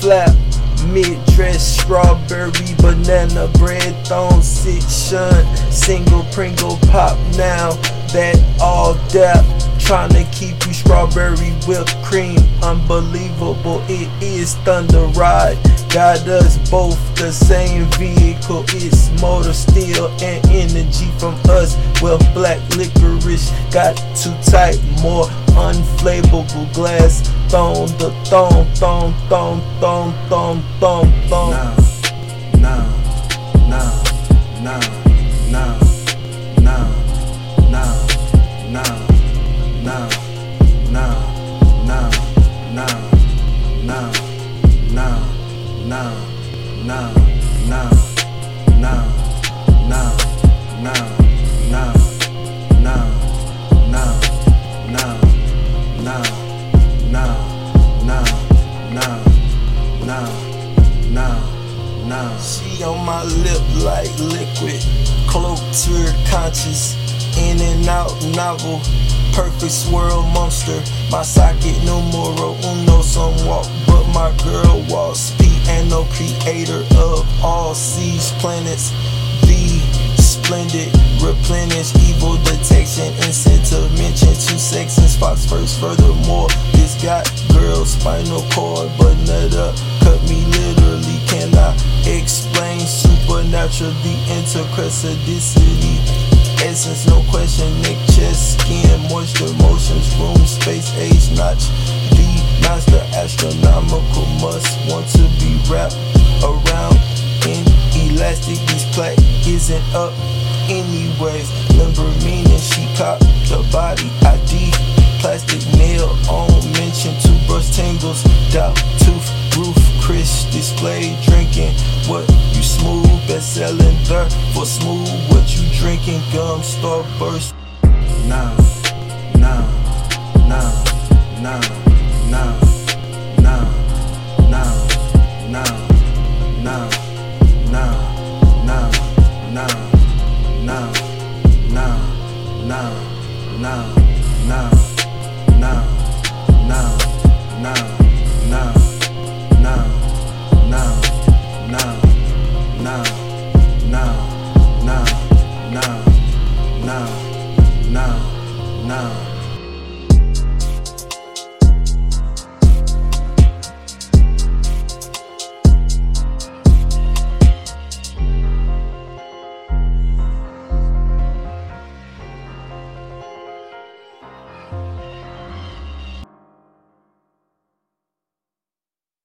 flap, mid dress, strawberry, banana, bread, thong, shun, single Pringle pop now. That all that trying to keep you strawberry whipped cream. Unbelievable, it is Thunder Ride. Got us both the same vehicle. It's motor steel and energy from us. Well, black licorice got too tight, more unflammable glass. Thong the thong, thong, thong, thong, thong, thong, thong. Nah, nah, nah, nah, nah, nah, nah, nah, nah, nah, nah, nah, nah, nah, nah, nah, nah, nah, nah, nah. She on my lip like liquid, cloaked to conscious, in and out novel, perfect swirl monster. My socket numero uno, planets, the splendid, replenish evil detection, incentive mention two sections, fox first. Furthermore, this got girl spinal cord, but nut up, cut me literally. Can I explain supernatural, the intercrescidicity? Essence, no question, neck, chest, skin, moisture, motions, room, space, age, notch. The master astronomical must want to be wrapped around plaque isn't up anyways. Meaning she caught the body ID. Plastic nail on mention, toothbrush tangles, doubt tooth, roof, Chris display, drinking what you smooth, best selling dirt for smooth. What you drinking, gum, starburst. Nah, nah, nah, nah. nah, nah, nah, nah, nah, nah, nah, nah, nah, nah, nah, nah, nah, nah.